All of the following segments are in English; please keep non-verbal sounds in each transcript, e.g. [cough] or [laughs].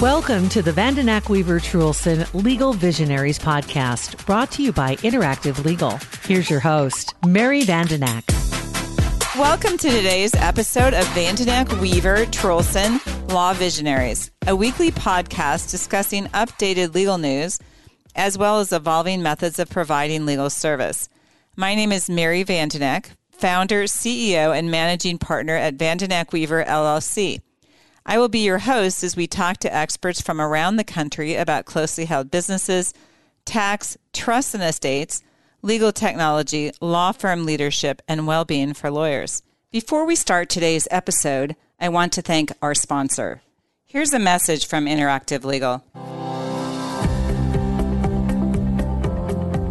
Welcome to the Vandenack Weaver Truhlsen Legal Visionaries podcast, brought to you by Interactive Legal. Here's your host, Mary Vandenack. Welcome to today's episode of Vandenack Weaver Truhlsen Law Visionaries, a weekly podcast discussing updated legal news as well as evolving methods of providing legal service. My name is Mary Vandenack, founder, CEO, and managing partner at Vandenack Weaver LLC. I will be your host as we talk to experts from around the country about closely held businesses, tax, trusts and estates, legal technology, law firm leadership, and well being for lawyers. Before we start today's episode, I want to thank our sponsor. Here's a message from Interactive Legal.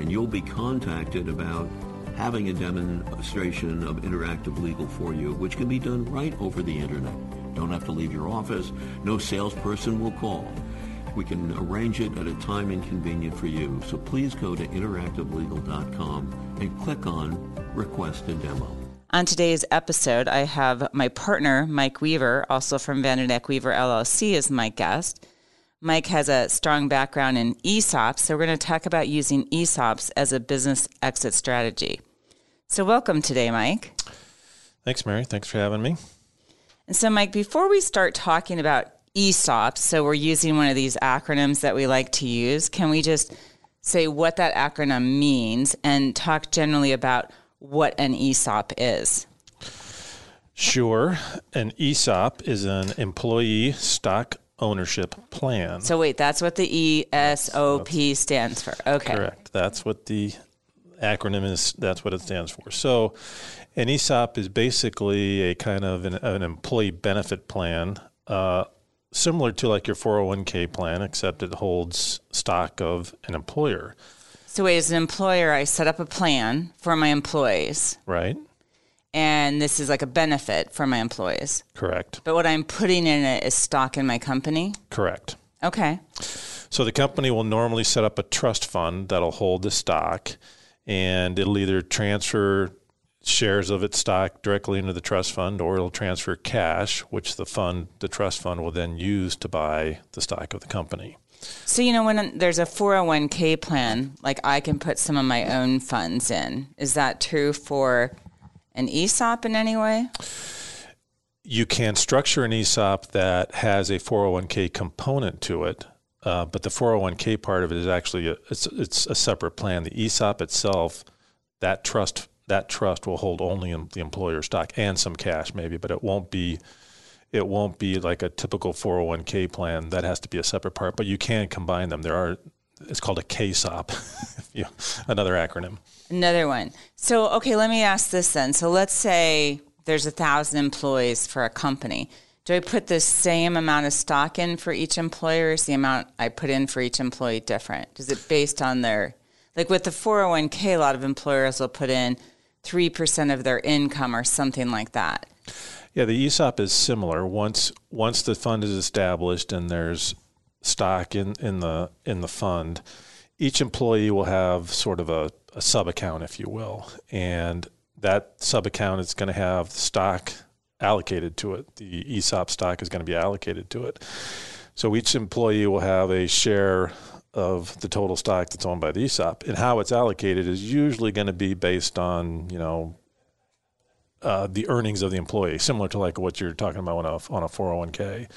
and you'll be contacted about having a demonstration of interactive legal for you, which can be done right over the internet. Don't have to leave your office. No salesperson will call. We can arrange it at a time inconvenient for you. So please go to interactivelegal.com and click on Request a Demo. On today's episode, I have my partner, Mike Weaver, also from Vandenack Weaver LLC, as my guest. Mike has a strong background in ESOPs, so we're going to talk about using ESOPs as a business exit strategy. So, welcome today, Mike. Thanks, Mary. Thanks for having me. And so, Mike, before we start talking about ESOPs, so we're using one of these acronyms that we like to use, can we just say what that acronym means and talk generally about what an ESOP is? Sure. An ESOP is an employee stock ownership plan. So wait, that's what the ESOP stands for. Okay. Correct. That's what the acronym is. That's what it stands for. So an ESOP is basically a kind of an, an employee benefit plan, uh, similar to like your 401k plan, except it holds stock of an employer. So wait, as an employer, I set up a plan for my employees. Right and this is like a benefit for my employees. Correct. But what I'm putting in it is stock in my company. Correct. Okay. So the company will normally set up a trust fund that'll hold the stock, and it'll either transfer shares of its stock directly into the trust fund, or it'll transfer cash, which the fund, the trust fund, will then use to buy the stock of the company. So you know when there's a 401k plan, like I can put some of my own funds in. Is that true for an ESOP in any way? You can structure an ESOP that has a 401k component to it, uh, but the 401k part of it is actually a, it's it's a separate plan. The ESOP itself, that trust that trust will hold only the employer stock and some cash maybe, but it won't be it won't be like a typical 401k plan. That has to be a separate part, but you can combine them. There are it's called a KSOP, [laughs] another acronym. Another one. So, okay, let me ask this then. So, let's say there's a thousand employees for a company. Do I put the same amount of stock in for each employer? Is the amount I put in for each employee different? Is it based on their, like with the 401k, a lot of employers will put in 3% of their income or something like that. Yeah, the ESOP is similar. Once once the fund is established and there's stock in, in the in the fund, each employee will have sort of a, a sub account, if you will, and that sub account is going to have stock allocated to it. The ESOP stock is going to be allocated to it. So each employee will have a share of the total stock that's owned by the ESOP, and how it's allocated is usually going to be based on you know uh, the earnings of the employee, similar to like what you're talking about on a on a 401k.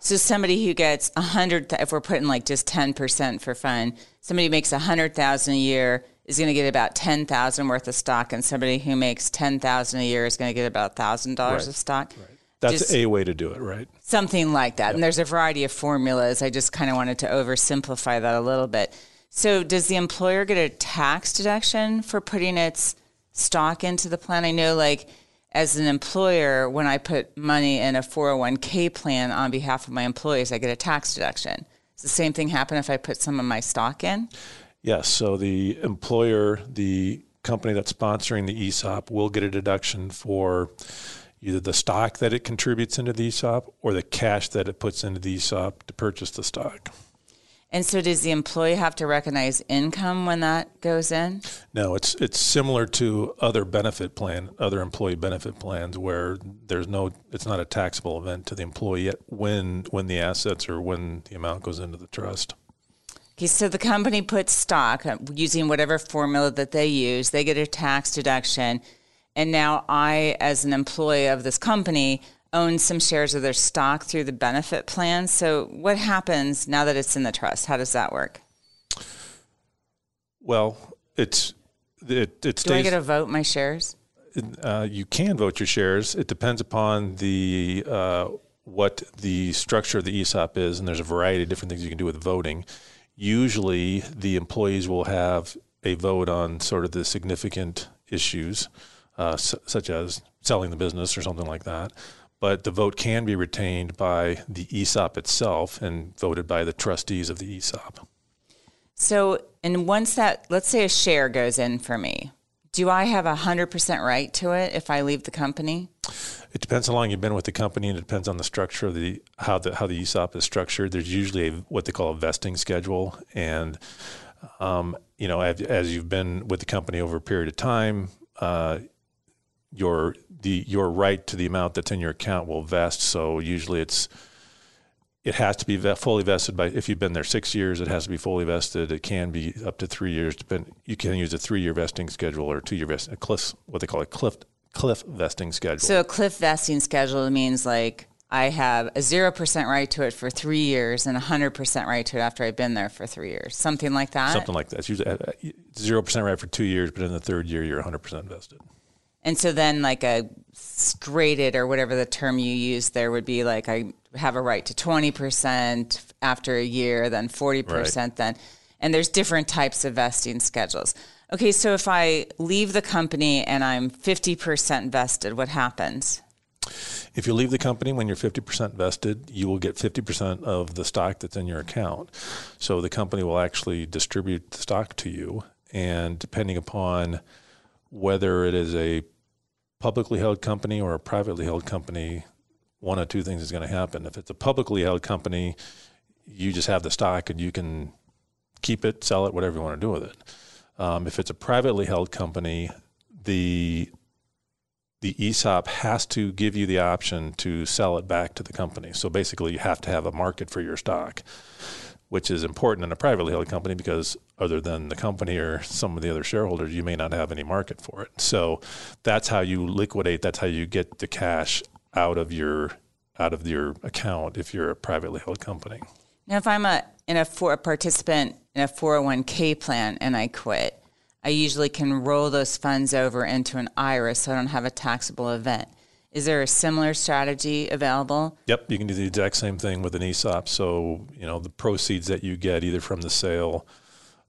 So somebody who gets a hundred, if we're putting like just ten percent for fun, somebody who makes a hundred thousand a year is going to get about ten thousand worth of stock, and somebody who makes ten thousand a year is going to get about thousand dollars of stock. Right. That's just a way to do it, right? Something like that. Yep. And there's a variety of formulas. I just kind of wanted to oversimplify that a little bit. So, does the employer get a tax deduction for putting its stock into the plan? I know, like as an employer, when I put money in a 401k plan on behalf of my employees, I get a tax deduction. Does the same thing happen if I put some of my stock in? Yes. So the employer, the company that's sponsoring the ESOP, will get a deduction for either the stock that it contributes into the ESOP or the cash that it puts into the ESOP to purchase the stock. And so, does the employee have to recognize income when that goes in? No, it's it's similar to other benefit plan, other employee benefit plans, where there's no, it's not a taxable event to the employee yet when when the assets or when the amount goes into the trust. Okay, so the company puts stock uh, using whatever formula that they use. They get a tax deduction, and now I, as an employee of this company, own some shares of their stock through the benefit plan. So, what happens now that it's in the trust? How does that work? Well, it's it, it stays. Do I get to vote my shares? Uh, you can vote your shares. It depends upon the uh, what the structure of the ESOP is, and there's a variety of different things you can do with voting. Usually, the employees will have a vote on sort of the significant issues, uh, s- such as selling the business or something like that but the vote can be retained by the ESOP itself and voted by the trustees of the ESOP. So, and once that, let's say a share goes in for me, do I have a 100% right to it if I leave the company? It depends how long you've been with the company, and it depends on the structure of the how the how the ESOP is structured. There's usually a, what they call a vesting schedule, and um, you know, as, as, you've been with the company over a period of time, uh, your the your right to the amount that's in your account will vest. So usually it's it has to be fully vested by if you've been there six years. It has to be fully vested. It can be up to three years. Depend. You can use a three-year vesting schedule or two-year vesting. A cliff, what they call a cliff cliff vesting schedule. So a cliff vesting schedule means like I have a zero percent right to it for three years and a hundred percent right to it after I've been there for three years. Something like that. Something like that. It's usually uh, zero percent right for two years, but in the third year you're hundred percent vested. And so then, like a graded or whatever the term you use there would be like I have a right to 20% after a year, then 40%, right. then. And there's different types of vesting schedules. Okay, so if I leave the company and I'm 50% vested, what happens? If you leave the company when you're 50% vested, you will get 50% of the stock that's in your account. So the company will actually distribute the stock to you. And depending upon whether it is a publicly held company or a privately held company, one of two things is going to happen. If it's a publicly held company, you just have the stock and you can keep it, sell it, whatever you want to do with it. Um, if it's a privately held company, the the ESOP has to give you the option to sell it back to the company. So basically, you have to have a market for your stock which is important in a privately held company because other than the company or some of the other shareholders, you may not have any market for it. So that's how you liquidate. That's how you get the cash out of your out of your account if you're a privately held company. Now, if I'm a in a for a participant in a 401k plan and I quit, I usually can roll those funds over into an IRA so I don't have a taxable event. Is there a similar strategy available? Yep, you can do the exact same thing with an ESOP. So you know the proceeds that you get either from the sale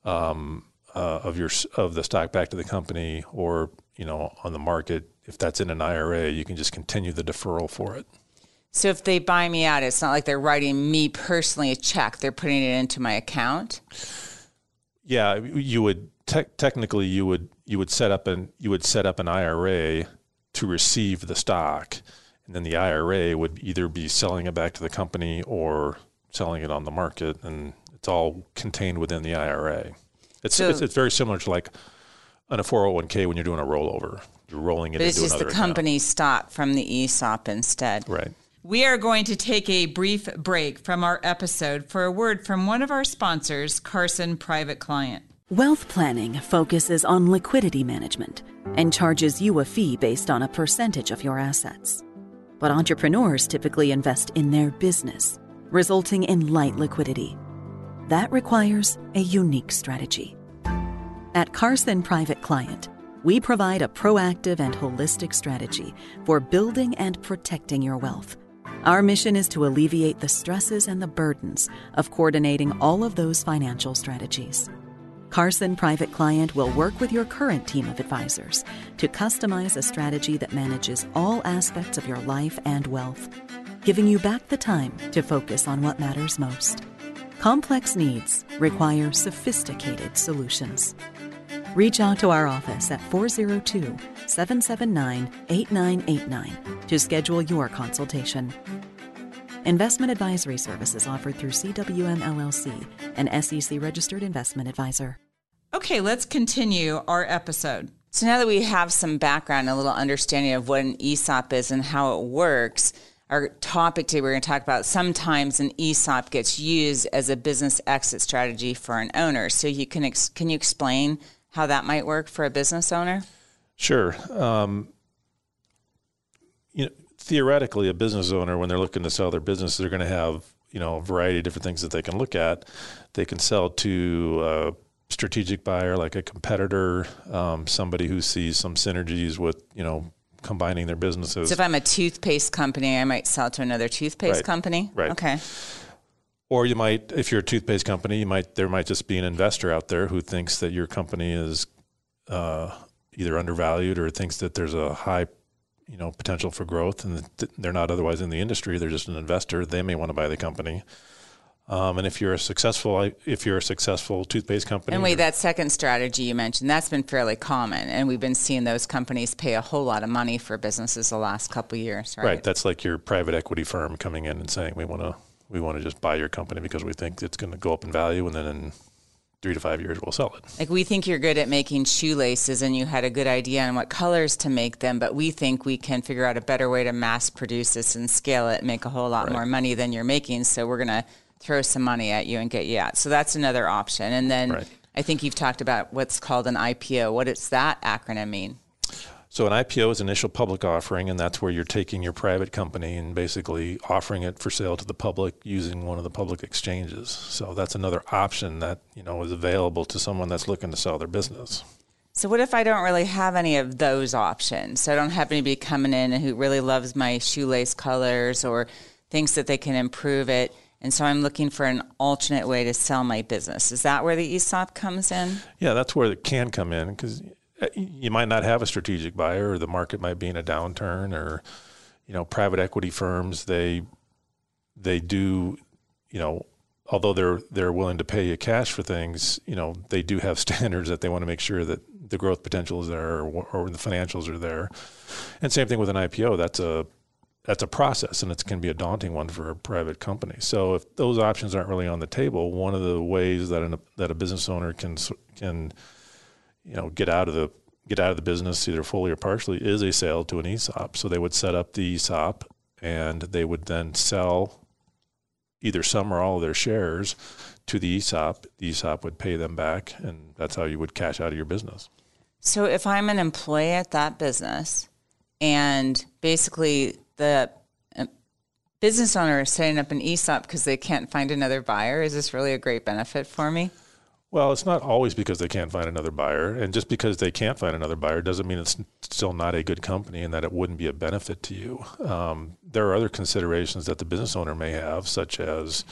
um, uh, of your of the stock back to the company, or you know on the market, if that's in an IRA, you can just continue the deferral for it. So if they buy me out, it's not like they're writing me personally a check; they're putting it into my account. Yeah, you would te- technically you would you would set up an you would set up an IRA to receive the stock. And then the IRA would either be selling it back to the company or selling it on the market. And it's all contained within the IRA. It's, so, it's, it's, very similar to like on a 401k when you're doing a rollover. You're rolling it but it's just the account. company stock from the ESOP instead. Right. We are going to take a brief break from our episode for a word from one of our sponsors, Carson Private Client. Wealth planning focuses on liquidity management and charges you a fee based on a percentage of your assets. But entrepreneurs typically invest in their business, resulting in light liquidity. That requires a unique strategy. At Carson Private Client, we provide a proactive and holistic strategy for building and protecting your wealth. Our mission is to alleviate the stresses and the burdens of coordinating all of those financial strategies. Carson Private Client will work with your current team of advisors to customize a strategy that manages all aspects of your life and wealth, giving you back the time to focus on what matters most. Complex needs require sophisticated solutions. Reach out to our office at 402 779 8989 to schedule your consultation. Investment advisory services offered through CWM LLC, an SEC registered investment advisor. Okay, let's continue our episode. So now that we have some background, and a little understanding of what an ESOP is and how it works, our topic today we're going to talk about sometimes an ESOP gets used as a business exit strategy for an owner. So you can ex- can you explain how that might work for a business owner? Sure. Um, you know, theoretically, a business owner, when they're looking to sell their business, they're going to have you know a variety of different things that they can look at. They can sell to a strategic buyer, like a competitor, um, somebody who sees some synergies with you know combining their businesses. So if I'm a toothpaste company, I might sell to another toothpaste Right. company. Right. Okay. Or you might, if you're a toothpaste company, you might there might just be an investor out there who thinks that your company is uh, either undervalued or thinks that there's a high, you know, potential for growth, and they're not otherwise in the industry. They're just an investor. They may want to buy the company. Um, and if you're a successful, if you're a successful toothpaste company, And wait, that second strategy you mentioned, that's been fairly common. And we've been seeing those companies pay a whole lot of money for businesses the last couple of years, right? right, that's like your private equity firm coming in and saying we want to we want to just buy your company because we think it's going to go up in value, and then in three to five years we'll sell it. Like we think you're good at making shoelaces and you had a good idea on what colors to make them, but we think we can figure out a better way to mass produce this and scale it and make a whole lot Right. more money than you're making. So we're going to throw some money at you and get you out. So that's another option. And then Right. I think you've talked about what's called an IPO. What does that acronym mean? So an IPO is initial public offering, and that's where you're taking your private company and basically offering it for sale to the public using one of the public exchanges. So that's another option that you know is available to someone that's looking to sell their business. So what if I don't really have any of those options? So I don't have anybody coming in who really loves my shoelace colors or thinks that they can improve it. And so I'm looking for an alternate way to sell my business. Is that where the ESOP comes in? Yeah, that's where it can come in because Uh, you might not have a strategic buyer, or the market might be in a downturn, or you know, private equity firms they they do you know although they're they're willing to pay you cash for things, you know, they do have [laughs] standards that they want to make sure that the growth potential is there or, or the financials are there. And same thing with an IPO. That's a that's a process, and it can be a daunting one for a private company. So if those options aren't really on the table, one of the ways that an, that a business owner can can you know get out of the get out of the business either fully or partially is a sale to an ESOP. So they would set up the ESOP, and they would then sell either some or all of their shares to the ESOP. The ESOP would pay them back, and that's how you would cash out of your business. So if I'm an employee at that business and basically the uh, business owner is setting up an ESOP because they can't find another buyer, is this really a great benefit for me? Well, it's not always because they can't find another buyer, and just because they can't find another buyer doesn't mean it's still not a good company and that it wouldn't be a benefit to you. Um, there are other considerations that the business owner may have, such as,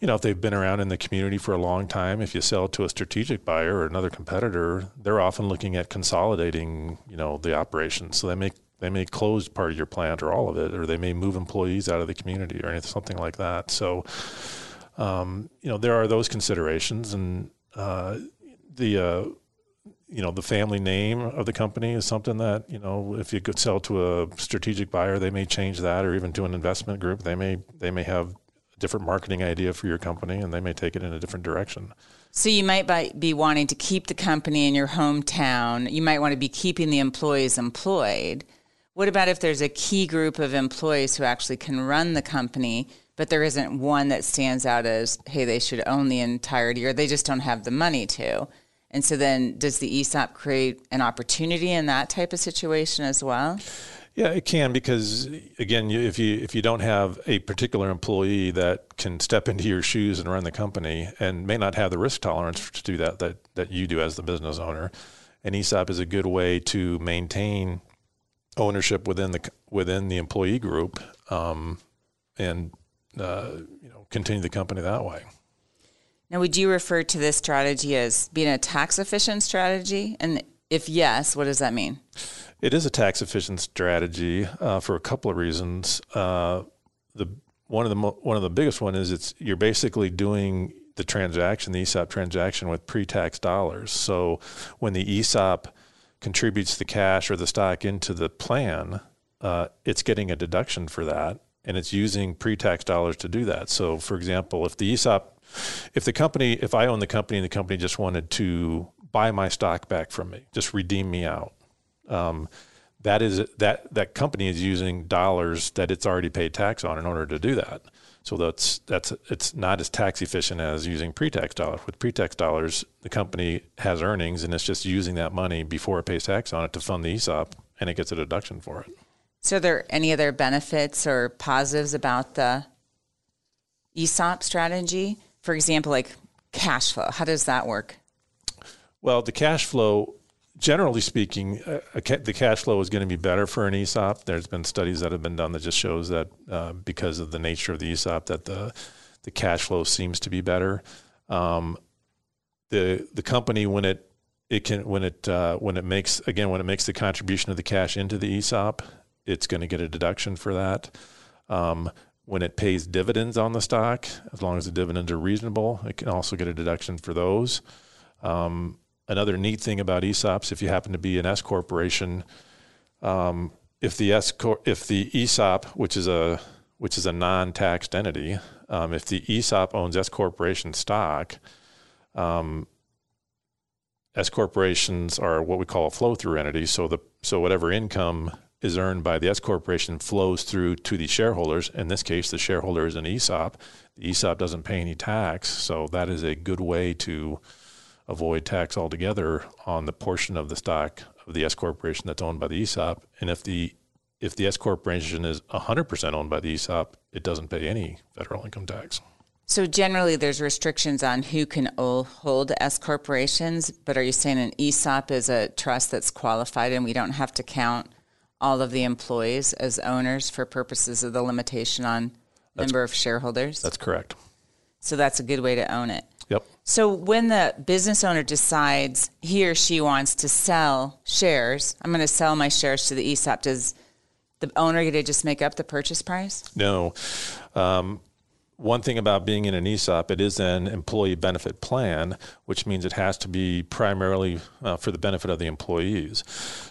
you know, if they've been around in the community for a long time. If you sell to a strategic buyer or another competitor, they're often looking at consolidating, you know, the operations. So they may they may close part of your plant or all of it, or they may move employees out of the community or anything something like that. So um, you know there are those considerations and uh, the uh, you know the family name of the company is something that you know if you could sell to a strategic buyer they may change that or even to an investment group they may they may have a different marketing idea for your company and they may take it in a different direction So you might be wanting to keep the company in your hometown. You might want to be keeping the employees employed. What about if there's a key group of employees who actually can run the company, but there isn't one that stands out as, hey, they should own the entirety, or they just don't have the money to? And so then does the ESOP create an opportunity in that type of situation as well? Yeah, it can because again, you, if you if you don't have a particular employee that can step into your shoes and run the company, and may not have the risk tolerance to do that that that you do as the business owner, an ESOP is a good way to maintain ownership within the within the employee group, um, and uh, you know continue the company that way. Now, would you refer to this strategy as being a tax efficient strategy? And if yes, what does that mean? It is a tax efficient strategy uh, for a couple of reasons. Uh, the one of the mo- one of the biggest one is it's you're basically doing the transaction, the ESOP transaction, with pre-tax dollars. So when the ESOP contributes the cash or the stock into the plan, uh, it's getting a deduction for that, and it's using pre-tax dollars to do that. So, for example, if the ESOP, if the company, if I own the company and the company just wanted to buy my stock back from me, just redeem me out, um, that is that that company is using dollars that it's already paid tax on in order to do that. So that's that's it's not as tax efficient as using pre-tax dollars. With pre-tax dollars, the company has earnings and it's just using that money before it pays tax on it to fund the ESOP, and it gets a deduction for it. So, are there any other benefits or positives about the ESOP strategy? For example, like cash flow. How does that work? Well, the cash flow, generally speaking, uh, the cash flow is going to be better for an ESOP. There's been studies that have been done that just shows that uh, because of the nature of the ESOP, that the the cash flow seems to be better. Um, the the company when it it can when it uh, when it makes again when it makes the contribution of the cash into the ESOP, it's going to get a deduction for that. Um, when it pays dividends on the stock, as long as the dividends are reasonable, it can also get a deduction for those. Um, another neat thing about ESOPs, if you happen to be an S corporation, um, if the S if the ESOP, which is a which is a non-taxed entity, um, if the ESOP owns S corporation stock, um, S corporations are what we call a flow-through entity. So the so whatever income is earned by the S corporation flows through to the shareholders. In this case, the shareholder is an ESOP. The ESOP doesn't pay any tax, so that is a good way to avoid tax altogether on the portion of the stock of the S corporation that's owned by the ESOP. And if the if the S corporation is 100% owned by the ESOP, it doesn't pay any federal income tax. So generally, there's restrictions on who can hold S corporations. But are you saying an ESOP is a trust that's qualified, and we don't have to count all of the employees as owners for purposes of the limitation on that's, number of shareholders? That's correct. So that's a good way to own it. Yep. So when the business owner decides he or she wants to sell shares, I'm going to sell my shares to the ESOP. Does the owner get to just make up the purchase price? No. Um, one thing about being in an ESOP, it is an employee benefit plan, which means it has to be primarily uh, for the benefit of the employees.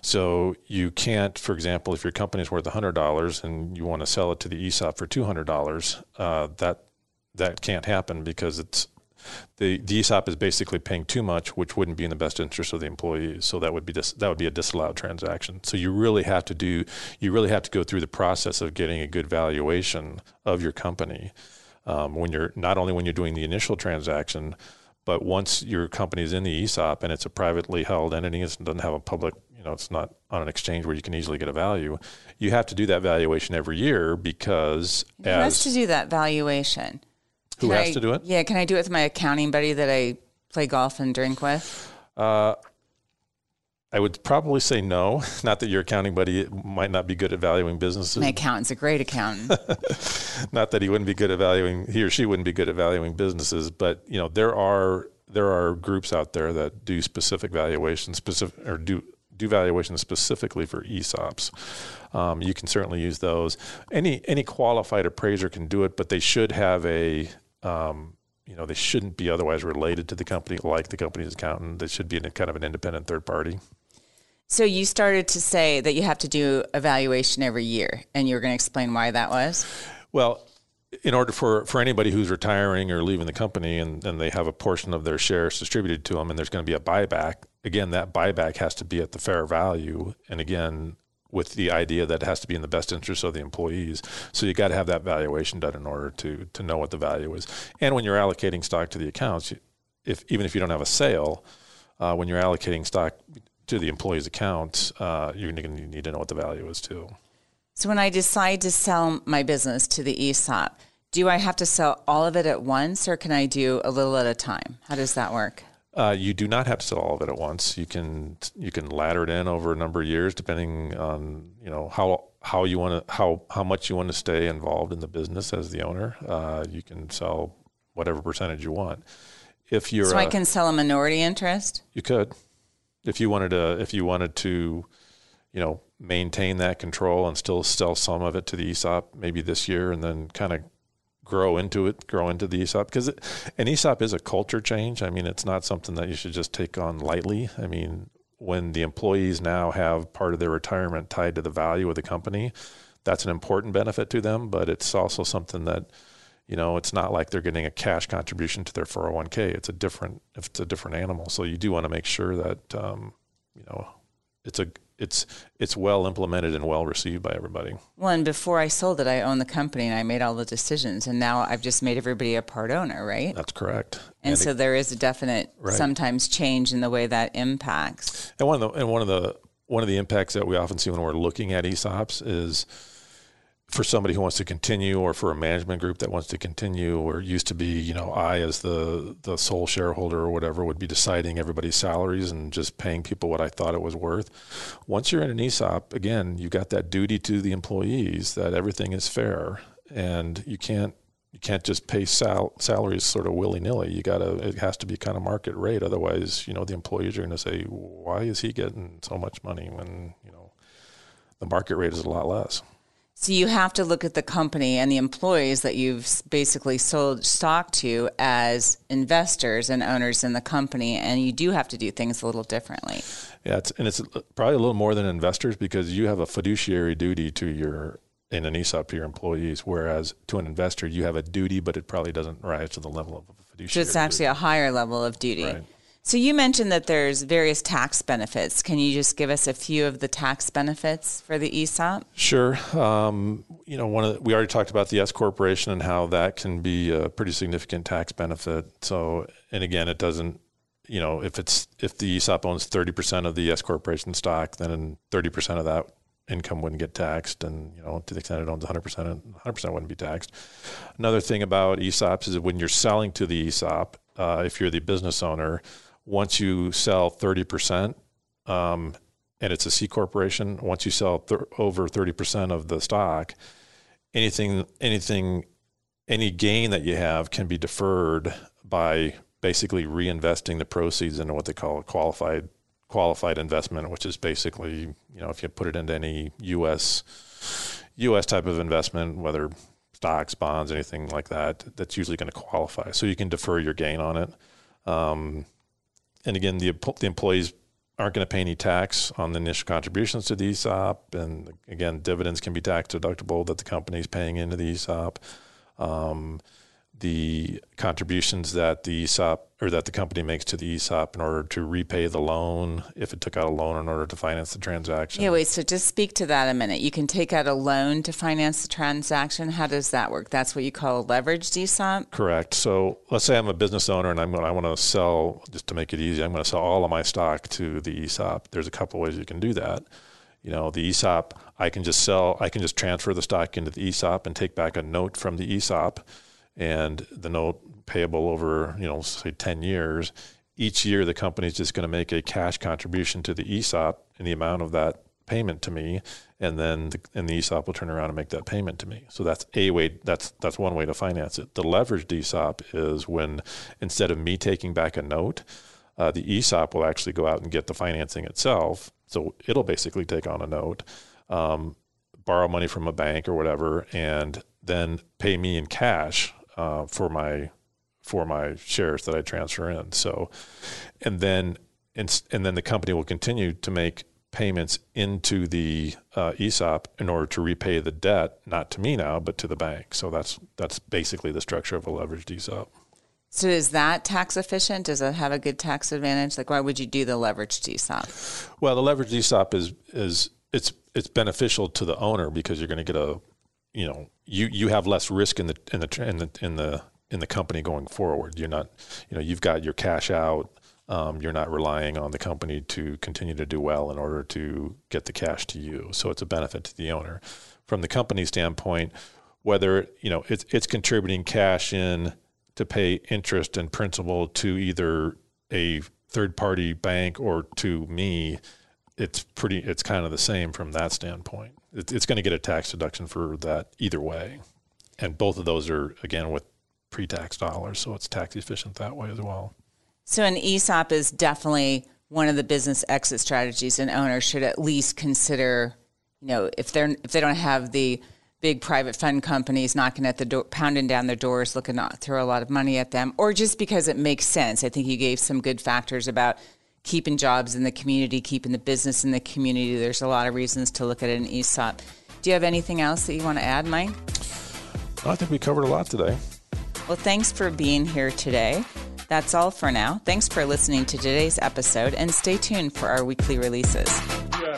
So you can't, for example, if your company is worth $100 and you want to sell it to the ESOP for $200, uh, that that can't happen because it's the, the ESOP is basically paying too much, which wouldn't be in the best interest of the employees. So that would be dis, that would be a disallowed transaction. So you really have to do you really have to go through the process of getting a good valuation of your company um, when you're not only when you're doing the initial transaction, but once your company is in the ESOP and it's a privately held entity, it doesn't have a public, you know, it's not on an exchange where you can easily get a value. You have to do that valuation every year because who as, has to do that valuation? Who has I, to do it? Yeah, can I do it with my accounting buddy that I play golf and drink with? Uh, I would probably say no. [laughs] Not that your accounting buddy might not be good at valuing businesses. My accountant's a great accountant. [laughs] not that he wouldn't be good at valuing he or she wouldn't be good at valuing businesses, but you know there are there are groups out there that do specific valuations, specific or do do valuations specifically for ESOPs. Um, you can certainly use those. Any any qualified appraiser can do it, but they should have a um, you know they shouldn't be otherwise related to the company, like the company's accountant. They should be in kind of an independent third party. So you started to say that you have to do evaluation every year, and you were going to explain why that was. Well, in order for, for anybody who's retiring or leaving the company and, and they have a portion of their shares distributed to them and there's going to be a buyback, again, that buyback has to be at the fair value. And again, with the idea that it has to be in the best interest of the employees. So you got to have that valuation done in order to, to know what the value is. And when you're allocating stock to the accounts, if, even if you don't have a sale, uh, when you're allocating stock to the employee's account, uh, you're going to need to know what the value is too. So when I decide to sell my business to the ESOP, do I have to sell all of it at once, or can I do a little at a time? How does that work? Uh, you do not have to sell all of it at once. You can you can ladder it in over a number of years, depending on you know how how you want to how how much you want to stay involved in the business as the owner. Uh, you can sell whatever percentage you want if you're So I I can sell a minority interest? you could if you wanted to if you wanted to you know maintain that control and still sell some of it to the ESOP maybe this year and then kind of grow into it grow into the ESOP because an ESOP is a culture change. I mean it's not something that you should just take on lightly. I mean when the employees now have part of their retirement tied to the value of the company that's an important benefit to them but it's also something that you know it's not like they're getting a cash contribution to their 401k it's a different it's a different animal so you do want to make sure that um, you know it's a it's it's well implemented and well received by everybody Well, and before I sold it, I owned the company and I made all the decisions. And now I've just made everybody a part owner, right? that's correct And, it- so there is a definite Right. sometimes change in the way that impacts. And one of the and one of the one of the impacts that we often see when we're looking at ESOPs is for somebody who wants to continue or for a management group that wants to continue or used to be, you know, I as the the sole shareholder or whatever would be deciding everybody's salaries and just paying people what I thought it was worth. Once you're in an ESOP, again, you've got that duty to the employees that everything is fair and you can't you can't just pay sal- salaries sort of willy nilly. You gotta it has to be kind of market rate. Otherwise, you know, the employees are going to say, "Why is he getting so much money when you know the market rate is a lot less?" So you have to look at the company and the employees that you've basically sold stock to as investors and owners in the company. And you do have to do things a little differently. Yeah, it's, and it's uh, probably a little more than investors because you have a fiduciary duty to your in an ESOP to your employees, whereas to an investor you have a duty, but it probably doesn't rise to the level of a So fiduciary. it's actually a higher level of duty. Right. So you mentioned that there's various tax benefits. Can you just give us a few of the tax benefits for the ESOP? Sure. Um, you know, one of the, we already talked about the S corporation and how that can be a pretty significant tax benefit. So, and again, it doesn't. You know, if it's if the ESOP owns thirty percent of the S corporation stock, then thirty percent of that income wouldn't get taxed, and you know, to the extent it owns one hundred percent, one hundred percent wouldn't be taxed. Another thing about ESOPs is that when you're selling to the ESOP, uh, if you're the business owner, once you sell thirty percent, um, and it's a C corporation, once you sell th- over 30% of the stock, anything, anything, any gain that you have can be deferred by basically reinvesting the proceeds into what they call a qualified qualified investment, which is basically, you know, if you put it into any U.S. U.S. type of investment, whether stocks, bonds, anything like that, that's usually going to qualify. So you can defer your gain on it. Um, and again, the the employees aren't going to pay any tax on the initial contributions to the ESOP, and again, dividends can be tax deductible that the company is paying into the ESOP. Um, the contributions that the ESOP or that the company makes to the ESOP in order to repay the loan, if it took out a loan in order to finance the transaction. Yeah, wait, so just speak to that a minute. You can take out a loan to finance the transaction. How does that work? That's what you call a leveraged ESOP? Correct. So let's say I'm a business owner and I'm going, I want to sell, just to make it easy, I'm going to sell all of my stock to the ESOP. There's a couple ways you can do that. You know, the ESOP, I can just sell, I can just transfer the stock into the ESOP and take back a note from the ESOP and the note payable over, you know, say 10 years. Each year, the company is just going to make a cash contribution to the ESOP in the amount of that payment to me, and then the, and the ESOP will turn around and make that payment to me. So that's a way. That's that's one way to finance it. The leveraged ESOP is when instead of me taking back a note, uh, the ESOP will actually go out and get the financing itself. So it'll basically take on a note, um, borrow money from a bank or whatever, and then pay me in cash uh, for my for my shares that I transfer in. So, and then and, and then the company will continue to make payments into the uh, ESOP in order to repay the debt, not to me now, but to the bank. So that's that's basically the structure of a leveraged ESOP. So is that tax efficient? Does it have a good tax advantage? Like, why would you do the leveraged ESOP? Well, the leveraged ESOP is is it's it's beneficial to the owner because you're going to get a you know you you have less risk in the in the in the in the in the company going forward. You're not you know you've got your cash out. Um, you're not relying on the company to continue to do well in order to get the cash to you. So it's a benefit to the owner. From the company standpoint, whether you know it's it's contributing cash in to pay interest and principal to either a third party bank or to me, it's pretty it's kind of the same from that standpoint. It, it's going to get a tax deduction for that either way, and both of those are again with pre-tax dollars, so it's tax efficient that way as well. So an ESOP is definitely one of the business exit strategies an owner should at least consider, you know, if they're if they don't have the big private fund companies knocking at the door, pounding down their doors, looking to throw a lot of money at them, or just because it makes sense. I think you gave some good factors about keeping jobs in the community, keeping the business in the community. There's a lot of reasons to look at an ESOP. Do you have anything else that you want to add, Mike? I think we covered a lot today. Well, thanks for being here today. That's all for now. Thanks for listening to today's episode and stay tuned for our weekly releases. Yeah.